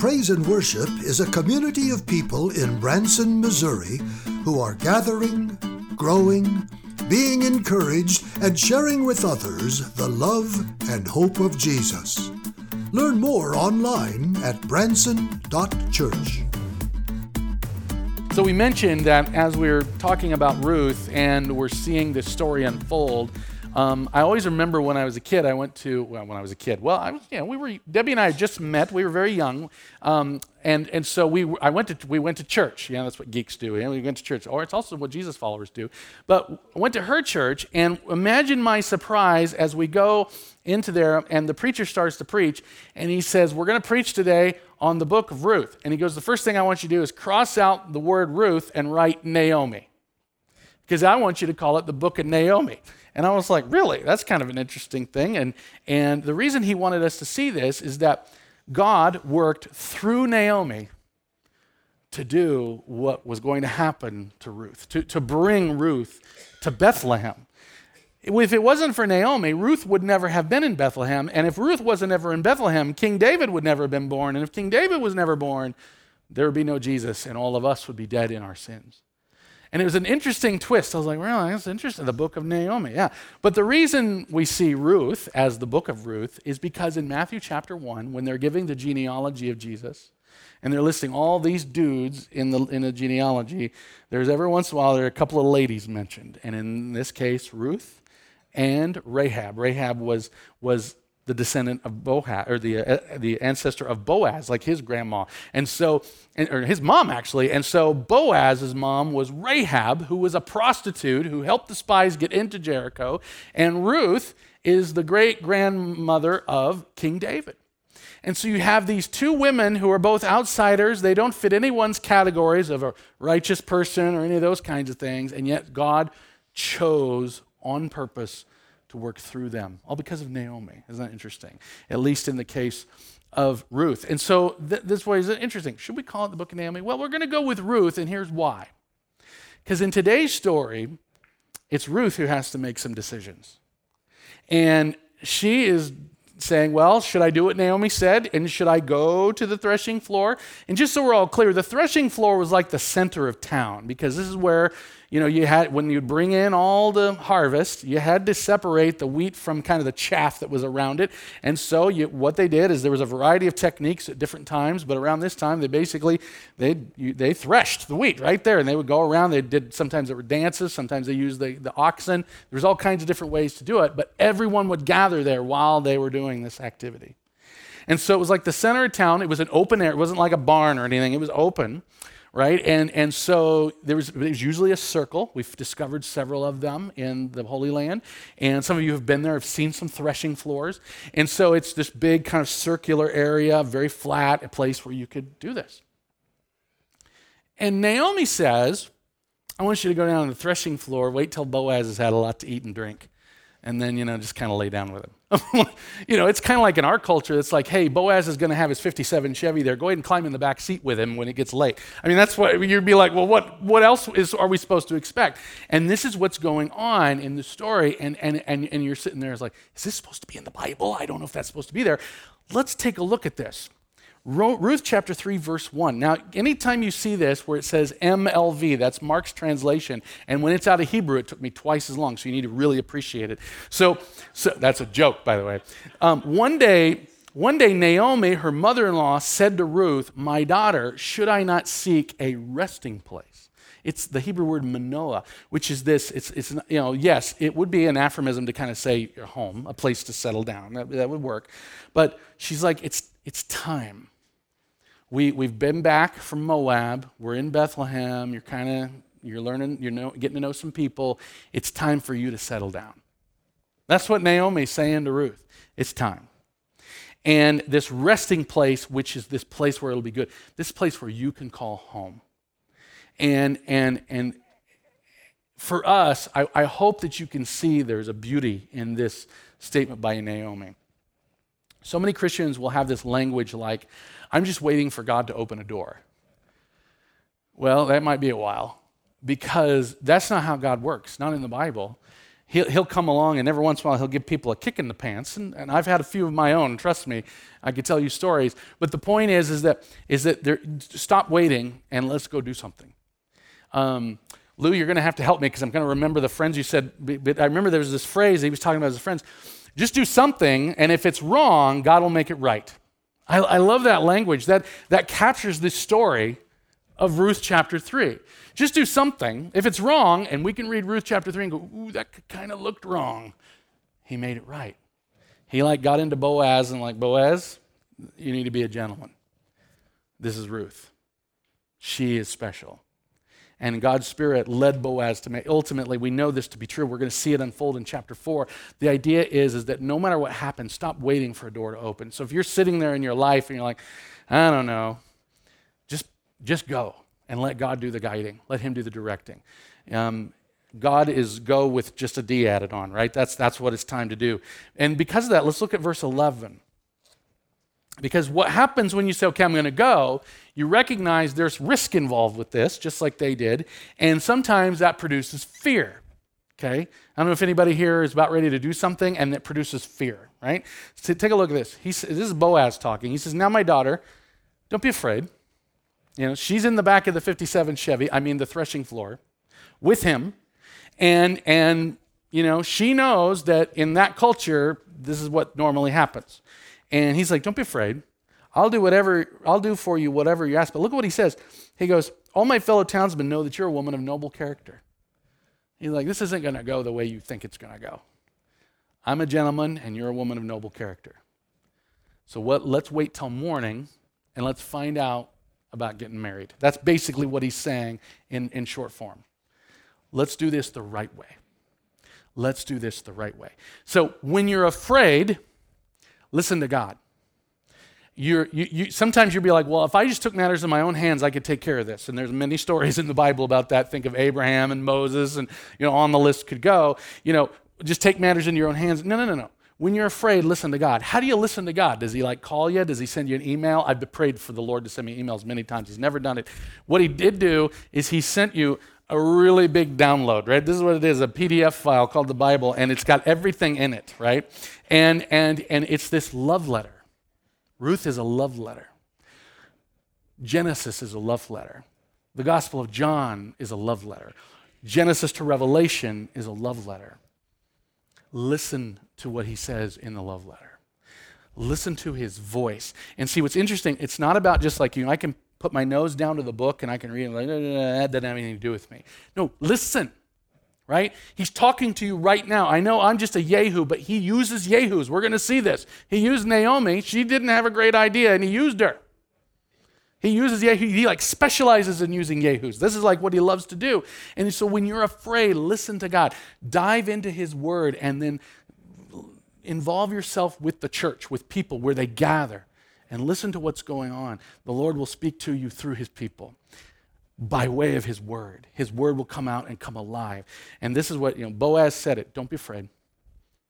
Praise and Worship is a community of people in Branson, Missouri who are gathering, growing, being encouraged, and sharing with others the love and hope of Jesus. Learn more online at branson.church. So, we mentioned that as we we're talking about Ruth and we're seeing this story unfold, um, I always remember when I was a kid, I went to, well, when I was a kid, well, I was, you know, we were, Debbie and I had just met, we were very young, um, and, and so we, I went to, we went to church. Yeah, that's what geeks do. You know, we went to church, or it's also what Jesus followers do. But I went to her church, and imagine my surprise as we go into there, and the preacher starts to preach, and he says, We're going to preach today on the book of Ruth. And he goes, The first thing I want you to do is cross out the word Ruth and write Naomi, because I want you to call it the book of Naomi. And I was like, really? That's kind of an interesting thing. And, and the reason he wanted us to see this is that God worked through Naomi to do what was going to happen to Ruth, to, to bring Ruth to Bethlehem. If it wasn't for Naomi, Ruth would never have been in Bethlehem. And if Ruth wasn't ever in Bethlehem, King David would never have been born. And if King David was never born, there would be no Jesus, and all of us would be dead in our sins. And it was an interesting twist. I was like, well, that's interesting. The book of Naomi, yeah. But the reason we see Ruth as the book of Ruth is because in Matthew chapter 1, when they're giving the genealogy of Jesus, and they're listing all these dudes in the, in the genealogy, there's every once in a while there are a couple of ladies mentioned. And in this case, Ruth and Rahab. Rahab was, was the descendant of Boaz, or the, uh, the ancestor of Boaz, like his grandma. And so, or his mom actually. And so Boaz's mom was Rahab, who was a prostitute who helped the spies get into Jericho. And Ruth is the great grandmother of King David. And so you have these two women who are both outsiders. They don't fit anyone's categories of a righteous person or any of those kinds of things. And yet God chose on purpose to work through them, all because of Naomi. Isn't that interesting? At least in the case of Ruth. And so th- this way is interesting. Should we call it the book of Naomi? Well, we're going to go with Ruth, and here's why. Because in today's story, it's Ruth who has to make some decisions. And she is saying, Well, should I do what Naomi said? And should I go to the threshing floor? And just so we're all clear, the threshing floor was like the center of town because this is where you know, you had when you bring in all the harvest, you had to separate the wheat from kind of the chaff that was around it. And so, you, what they did is there was a variety of techniques at different times, but around this time, they basically they they threshed the wheat right there, and they would go around. They did sometimes there were dances, sometimes they used the, the oxen. There was all kinds of different ways to do it, but everyone would gather there while they were doing this activity. And so it was like the center of town. It was an open air. It wasn't like a barn or anything. It was open right? And, and so there was, there was usually a circle. We've discovered several of them in the Holy Land. And some of you have been there, have seen some threshing floors. And so it's this big kind of circular area, very flat, a place where you could do this. And Naomi says, I want you to go down to the threshing floor, wait till Boaz has had a lot to eat and drink and then you know just kind of lay down with him you know it's kind of like in our culture it's like hey boaz is going to have his 57 chevy there. Go ahead and climb in the back seat with him when it gets late. I mean that's what you'd be like well what what else is are we supposed to expect? And this is what's going on in the story and and and, and you're sitting there as like is this supposed to be in the bible? I don't know if that's supposed to be there. Let's take a look at this Ruth chapter 3, verse 1. Now, anytime you see this where it says MLV, that's Mark's translation, and when it's out of Hebrew, it took me twice as long, so you need to really appreciate it. So, so that's a joke, by the way. Um, one day, one day, Naomi, her mother in law, said to Ruth, My daughter, should I not seek a resting place? It's the Hebrew word manoah, which is this. It's, it's you know, yes, it would be an aphorism to kind of say your home, a place to settle down. That, that would work. But she's like, it's, it's time. We, we've been back from Moab. We're in Bethlehem. You're kind of, you're learning, you're know, getting to know some people. It's time for you to settle down. That's what Naomi's saying to Ruth. It's time. And this resting place, which is this place where it'll be good, this place where you can call home. And, and, and for us, I, I hope that you can see there's a beauty in this statement by Naomi. So many Christians will have this language like, I'm just waiting for God to open a door. Well, that might be a while because that's not how God works, not in the Bible. he'll, he'll come along and every once in a while he'll give people a kick in the pants. And, and I've had a few of my own, trust me, I could tell you stories. But the point is, is that, is that there, stop waiting and let's go do something. Um, Lou, you're going to have to help me because I'm going to remember the friends you said. But I remember there was this phrase he was talking about his friends. Just do something, and if it's wrong, God will make it right. I, I love that language. That, that captures this story of Ruth chapter 3. Just do something. If it's wrong, and we can read Ruth chapter 3 and go, ooh, that kind of looked wrong, he made it right. He like got into Boaz and like, Boaz, you need to be a gentleman. This is Ruth. She is special. And God's Spirit led Boaz to make. Ultimately, we know this to be true. We're going to see it unfold in chapter four. The idea is, is that no matter what happens, stop waiting for a door to open. So if you're sitting there in your life and you're like, I don't know, just just go and let God do the guiding. Let Him do the directing. Um, God is go with just a D added on, right? That's, that's what it's time to do. And because of that, let's look at verse 11. Because what happens when you say, okay, I'm going to go, you recognize there's risk involved with this, just like they did. And sometimes that produces fear. Okay? I don't know if anybody here is about ready to do something and it produces fear, right? So take a look at this. He, this is Boaz talking. He says, Now, my daughter, don't be afraid. You know, she's in the back of the 57 Chevy, I mean the threshing floor, with him. And and you know, she knows that in that culture, this is what normally happens. And he's like, Don't be afraid. I'll do whatever, I'll do for you whatever you ask. But look at what he says. He goes, All my fellow townsmen know that you're a woman of noble character. He's like, This isn't going to go the way you think it's going to go. I'm a gentleman and you're a woman of noble character. So what, let's wait till morning and let's find out about getting married. That's basically what he's saying in, in short form. Let's do this the right way. Let's do this the right way. So when you're afraid, listen to God. You're, you, you, sometimes you'll be like, well, if I just took matters in my own hands, I could take care of this. And there's many stories in the Bible about that. Think of Abraham and Moses, and you know, on the list could go. You know, just take matters in your own hands. No, no, no, no. When you're afraid, listen to God. How do you listen to God? Does He like call you? Does He send you an email? I've prayed for the Lord to send me emails many times. He's never done it. What He did do is He sent you a really big download, right? This is what it is, a PDF file called the Bible, and it's got everything in it, right? And and and it's this love letter. Ruth is a love letter. Genesis is a love letter. The Gospel of John is a love letter. Genesis to Revelation is a love letter. Listen to what he says in the love letter. Listen to his voice. And see, what's interesting, it's not about just like, you know, I can put my nose down to the book and I can read it, like, that doesn't have anything to do with me. No, listen, right? He's talking to you right now. I know I'm just a Yehu, but he uses Yehus. We're going to see this. He used Naomi. She didn't have a great idea, and he used her. He uses Yehu, he like specializes in using Yehus. This is like what he loves to do. And so when you're afraid, listen to God. Dive into his word and then involve yourself with the church, with people where they gather, and listen to what's going on. The Lord will speak to you through his people by way of his word. His word will come out and come alive. And this is what, you know, Boaz said it. Don't be afraid.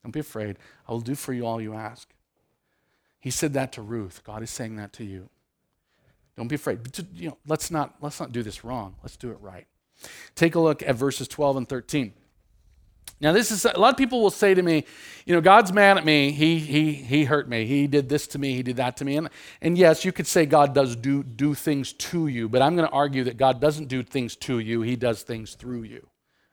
Don't be afraid. I will do for you all you ask. He said that to Ruth. God is saying that to you. Don't be afraid. But, you know, let's not let's not do this wrong. Let's do it right. Take a look at verses 12 and 13. Now, this is a lot of people will say to me, you know, God's mad at me. He he he hurt me. He did this to me. He did that to me. And and yes, you could say God does do do things to you, but I'm going to argue that God doesn't do things to you. He does things through you.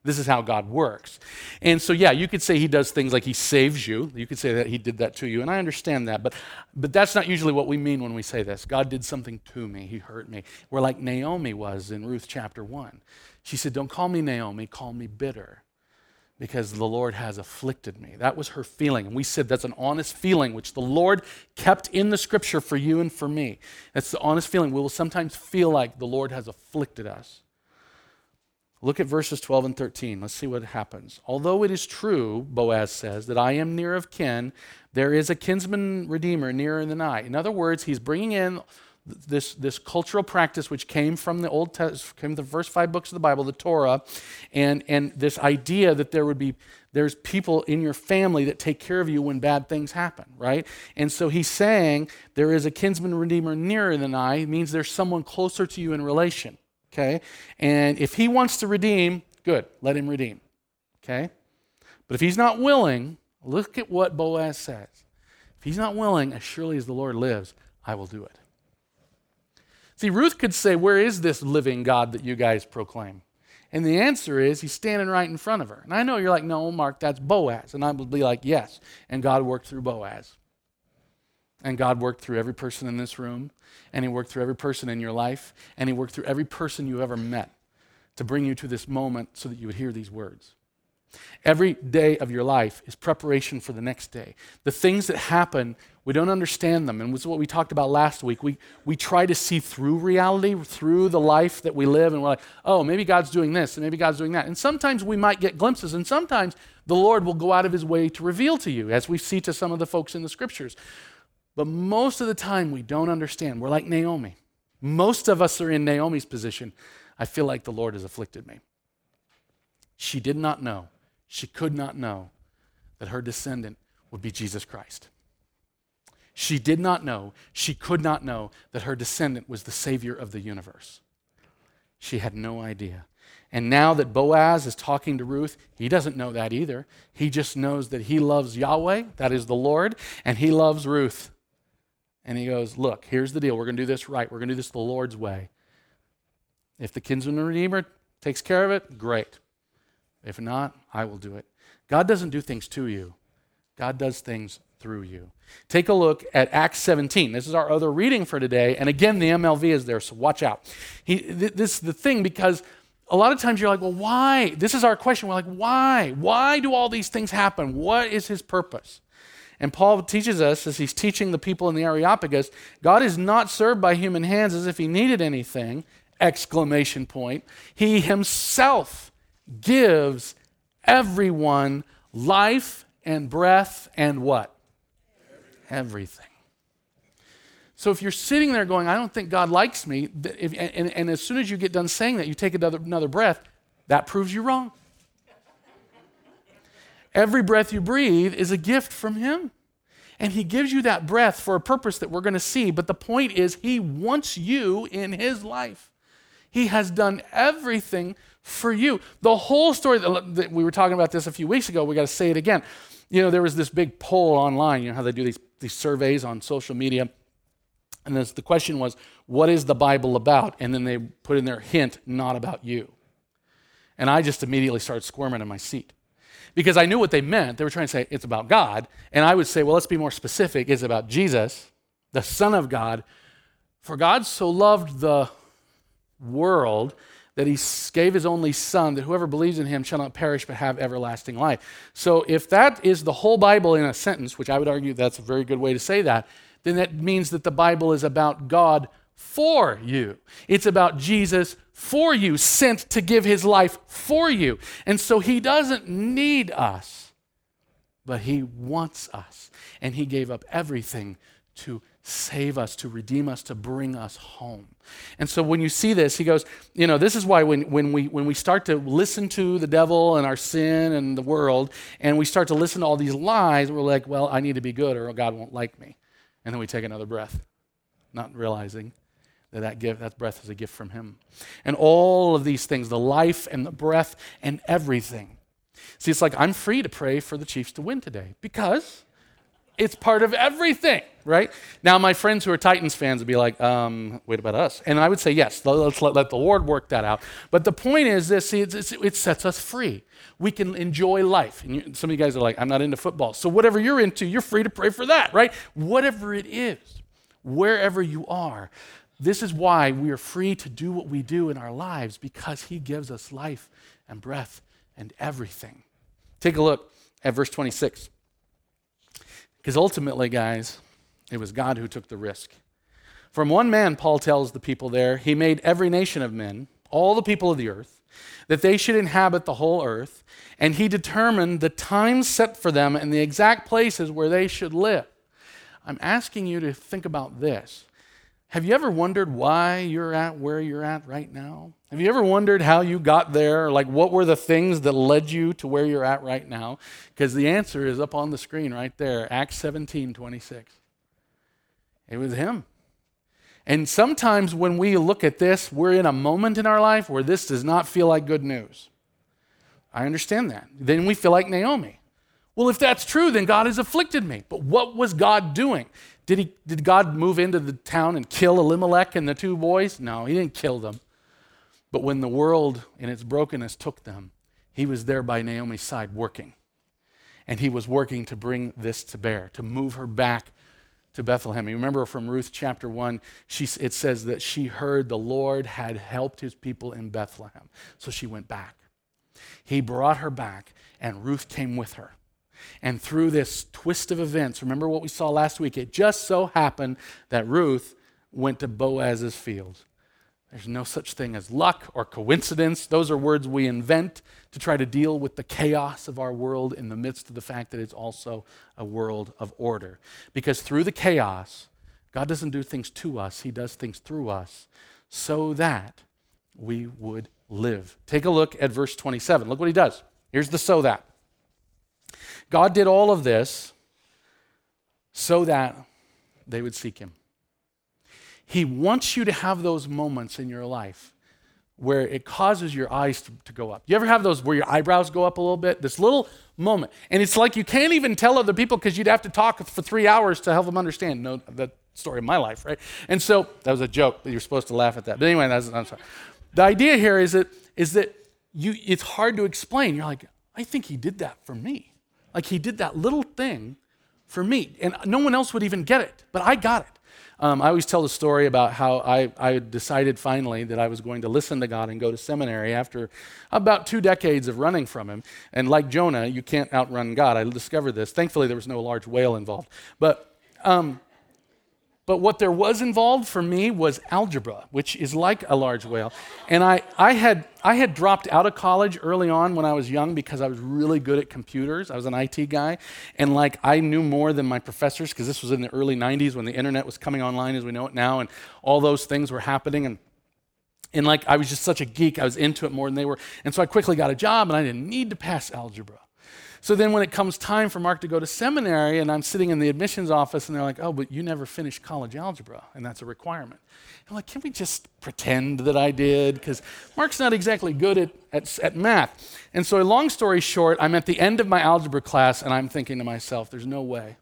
This is how God works. And so yeah, you could say he does things like he saves you. You could say that he did that to you, and I understand that, but but that's not usually what we mean when we say this. God did something to me. He hurt me. We're like Naomi was in Ruth chapter 1. She said, "Don't call me Naomi, call me bitter." Because the Lord has afflicted me. That was her feeling. And we said that's an honest feeling, which the Lord kept in the scripture for you and for me. That's the honest feeling. We will sometimes feel like the Lord has afflicted us. Look at verses 12 and 13. Let's see what happens. Although it is true, Boaz says, that I am near of kin, there is a kinsman redeemer nearer than I. In other words, he's bringing in this, this cultural practice which came from the Old test came from the first five books of the Bible, the Torah, and, and this idea that there would be there's people in your family that take care of you when bad things happen, right? And so he's saying there is a kinsman redeemer nearer than I, means there's someone closer to you in relation, okay? And if he wants to redeem, good, let him redeem, okay? But if he's not willing, look at what Boaz says. If he's not willing, as surely as the Lord lives, I will do it. See, Ruth could say, Where is this living God that you guys proclaim? And the answer is, He's standing right in front of her. And I know you're like, No, Mark, that's Boaz. And I would be like, Yes. And God worked through Boaz. And God worked through every person in this room, and He worked through every person in your life, and He worked through every person you ever met to bring you to this moment so that you would hear these words. Every day of your life is preparation for the next day. The things that happen, we don't understand them. And this is what we talked about last week. We, we try to see through reality, through the life that we live, and we're like, oh, maybe God's doing this, and maybe God's doing that. And sometimes we might get glimpses, and sometimes the Lord will go out of his way to reveal to you, as we see to some of the folks in the scriptures. But most of the time, we don't understand. We're like Naomi. Most of us are in Naomi's position. I feel like the Lord has afflicted me. She did not know she could not know that her descendant would be Jesus Christ. She did not know, she could not know that her descendant was the Savior of the universe. She had no idea. And now that Boaz is talking to Ruth, he doesn't know that either. He just knows that he loves Yahweh, that is the Lord, and he loves Ruth. And he goes, Look, here's the deal. We're going to do this right. We're going to do this the Lord's way. If the kinsman redeemer takes care of it, great. If not, I will do it. God doesn't do things to you, God does things through you. Take a look at Acts 17. This is our other reading for today. And again, the MLV is there, so watch out. He, th- this is the thing because a lot of times you're like, well, why? This is our question. We're like, why? Why do all these things happen? What is his purpose? And Paul teaches us, as he's teaching the people in the Areopagus, God is not served by human hands as if he needed anything, exclamation point. He himself gives everyone life and breath and what? Everything. So if you're sitting there going, I don't think God likes me, if, and, and, as soon as you get done saying that, you take another, another breath, that proves you wrong. Every breath you breathe is a gift from Him. And He gives you that breath for a purpose that we're going to see. But the point is, He wants you in His life. He has done everything for you. The whole story that we were talking about this a few weeks ago, we got to say it again. You know, there was this big poll online, you know how they do these, these surveys on social media. And this, the question was, what is the Bible about? And then they put in their hint, not about you. And I just immediately started squirming in my seat because I knew what they meant. They were trying to say it's about God. And I would say, well, let's be more specific. It's about Jesus, the Son of God. For God so loved the world that he gave his only son that whoever believes in him shall not perish but have everlasting life. So if that is the whole Bible in a sentence, which I would argue that's a very good way to say that, then that means that the Bible is about God for you. It's about Jesus for you, sent to give his life for you. And so he doesn't need us, but he wants us. And he gave up everything to save us, to redeem us, to bring us home. And so when you see this, he goes, you know, this is why when, when, we, when we start to listen to the devil and our sin and the world, and we start to listen to all these lies, we're like, well, I need to be good or God won't like me. And then we take another breath, not realizing that that, gift, that breath is a gift from him. And all of these things, the life and the breath and everything. See, it's like I'm free to pray for the Chiefs to win today because it's part of everything, right? Now, my friends who are Titans fans would be like, um, wait about us. And I would say, yes, let's let, let the Lord work that out. But the point is this see, it sets us free. We can enjoy life. And you, some of you guys are like, I'm not into football. So whatever you're into, you're free to pray for that, right? Whatever it is, wherever you are. This is why we are free to do what we do in our lives because He gives us life and breath and everything. Take a look at verse 26. Because ultimately, guys, it was God who took the risk. From one man, Paul tells the people there, he made every nation of men, all the people of the earth, that they should inhabit the whole earth, and he determined the times set for them and the exact places where they should live. I'm asking you to think about this. Have you ever wondered why you're at where you're at right now? Have you ever wondered how you got there? Like, what were the things that led you to where you're at right now? Because the answer is up on the screen right there Acts 17 26. It was Him. And sometimes when we look at this, we're in a moment in our life where this does not feel like good news. I understand that. Then we feel like Naomi. Well, if that's true, then God has afflicted me. But what was God doing? Did, he, did God move into the town and kill Elimelech and the two boys? No, he didn't kill them. But when the world in its brokenness took them, he was there by Naomi's side working. And he was working to bring this to bear, to move her back to Bethlehem. You remember from Ruth chapter 1, she, it says that she heard the Lord had helped his people in Bethlehem. So she went back. He brought her back, and Ruth came with her. And through this twist of events, remember what we saw last week? It just so happened that Ruth went to Boaz's field. There's no such thing as luck or coincidence. Those are words we invent to try to deal with the chaos of our world in the midst of the fact that it's also a world of order. Because through the chaos, God doesn't do things to us, He does things through us so that we would live. Take a look at verse 27. Look what He does. Here's the so that. God did all of this so that they would seek Him. He wants you to have those moments in your life where it causes your eyes to, to, go up. You ever have those where your eyebrows go up a little bit? This little moment. And it's like you can't even tell other people because you'd have to talk for three hours to help them understand. No, the story of my life, right? And so that was a joke, but you're supposed to laugh at that. But anyway, that's, I'm sorry. The idea here is that, is that you, it's hard to explain. You're like, I think he did that for me. Like he did that little thing for me, and no one else would even get it, but I got it. Um, I always tell the story about how I, I decided finally that I was going to listen to God and go to seminary after about two decades of running from Him. And like Jonah, you can't outrun God. I discovered this. Thankfully, there was no large whale involved. But um, but what there was involved for me was algebra, which is like a large whale. And I, I, had, I had dropped out of college early on when I was young because I was really good at computers. I was an IT guy. And like I knew more than my professors because this was in the early 90s when the internet was coming online as we know it now. And all those things were happening. And and like I was just such a geek, I was into it more than they were. And so I quickly got a job and I didn't need to pass algebra. So then when it comes time for Mark to go to seminary, and I'm sitting in the admissions office, and they're like, oh, but you never finished college algebra, and that's a requirement. I'm like, can we just pretend that I did? Because Mark's not exactly good at, at, at math. And so, long story short, I'm at the end of my algebra class, and I'm thinking to myself, there's no way.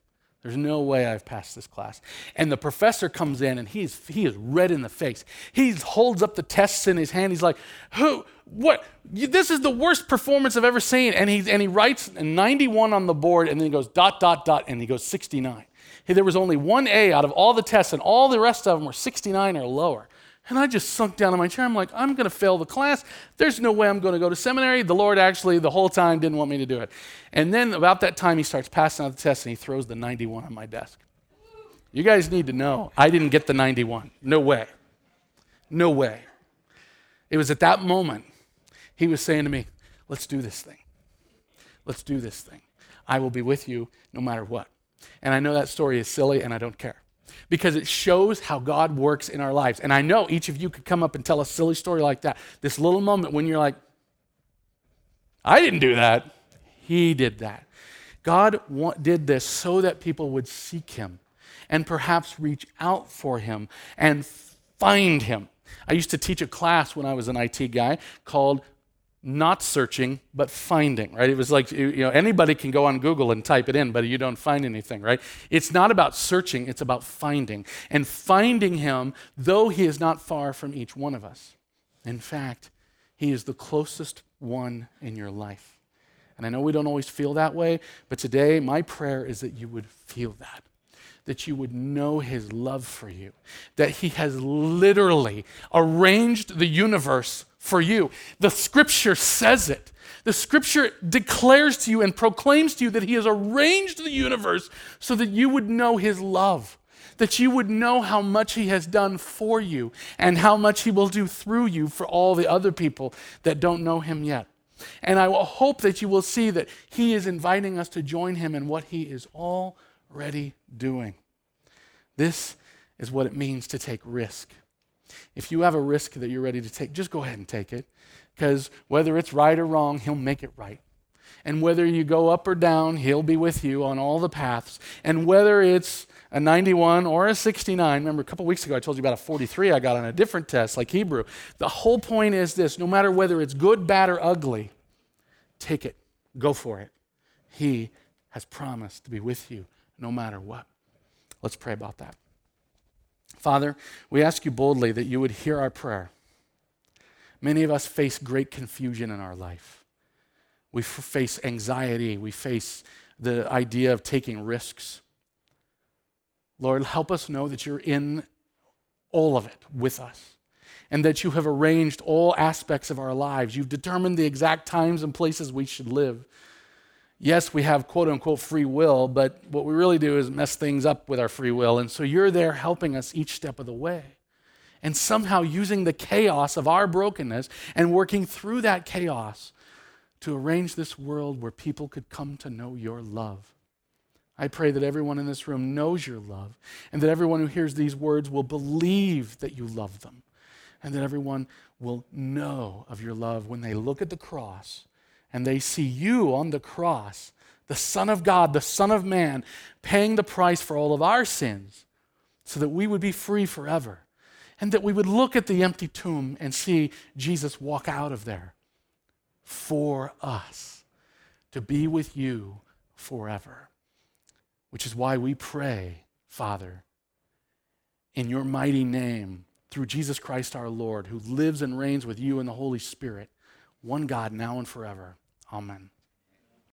There's no way I've passed this class. And the professor comes in and he's he is red in the face. He holds up the tests in his hand. He's like, "Who what this is the worst performance I've ever seen." And he and he writes 91 on the board and then he goes dot dot dot and he goes 69. Hey, there was only one A out of all the tests and all the rest of them were 69 or lower. And I just sunk down in my chair. I'm like, I'm going to fail the class. There's no way I'm going to go to seminary. The Lord actually, the whole time, didn't want me to do it. And then about that time, he starts passing out the test and he throws the 91 on my desk. You guys need to know, I didn't get the 91. No way. No way. It was at that moment he was saying to me, Let's do this thing. Let's do this thing. I will be with you no matter what. And I know that story is silly and I don't care because it shows how God works in our lives. And I know each of you could come up and tell a silly story like that. This little moment when you're like, I didn't do that. He did that. God did this so that people would seek him and perhaps reach out for him and find him. I used to teach a class when I was an IT guy called not searching but finding right? It was like you know anybody can go on google and type it in but you don't find anything right? It's not about searching it's about finding. And finding him though he is not far from each one of us. In fact he is the closest one in your life. And i know we don't always feel that way but today my prayer is that you would feel that that you would know his love for you, that he has literally arranged the universe for you. The scripture says it. The scripture declares to you and proclaims to you that he has arranged the universe so that you would know his love, that you would know how much he has done for you and how much he will do through you for all the other people that don't know him yet. And I hope that you will see that he is inviting us to join him in what he is already doing. This is what it means to take risk. If you have a risk that you're ready to take, just go ahead and take it. Because whether it's right or wrong, He'll make it right. And whether you go up or down, He'll be with you on all the paths. And whether it's a 91 or a 69, remember a couple weeks ago I told you about a 43 I got on a different test, like Hebrew. The whole point is this no matter whether it's good, bad, or ugly, take it, go for it. He has promised to be with you no matter what. Let's pray about that. Father, we ask you boldly that you would hear our prayer. Many of us face great confusion in our life. We face anxiety. We face the idea of taking risks. Lord, help us know that you're in all of it with us and that you have arranged all aspects of our lives. You've determined the exact times and places we should live. Yes, we have quote unquote free will, but what we really do is mess things up with our free will. And so you're there helping us each step of the way. And somehow using the chaos of our brokenness and working through that chaos to arrange this world where people could come to know your love. I pray that everyone in this room knows your love and that everyone who hears these words will believe that you love them and that everyone will know of your love when they look at the cross and they see you on the cross, the Son of God, the Son of Man, paying the price for all of our sins so that we would be free forever. And that we would look at the empty tomb and see Jesus walk out of there for us to be with you forever. Which is why we pray, Father, in your mighty name, through Jesus Christ our Lord, who lives and reigns with you in the Holy Spirit, one God now and forever. Amen.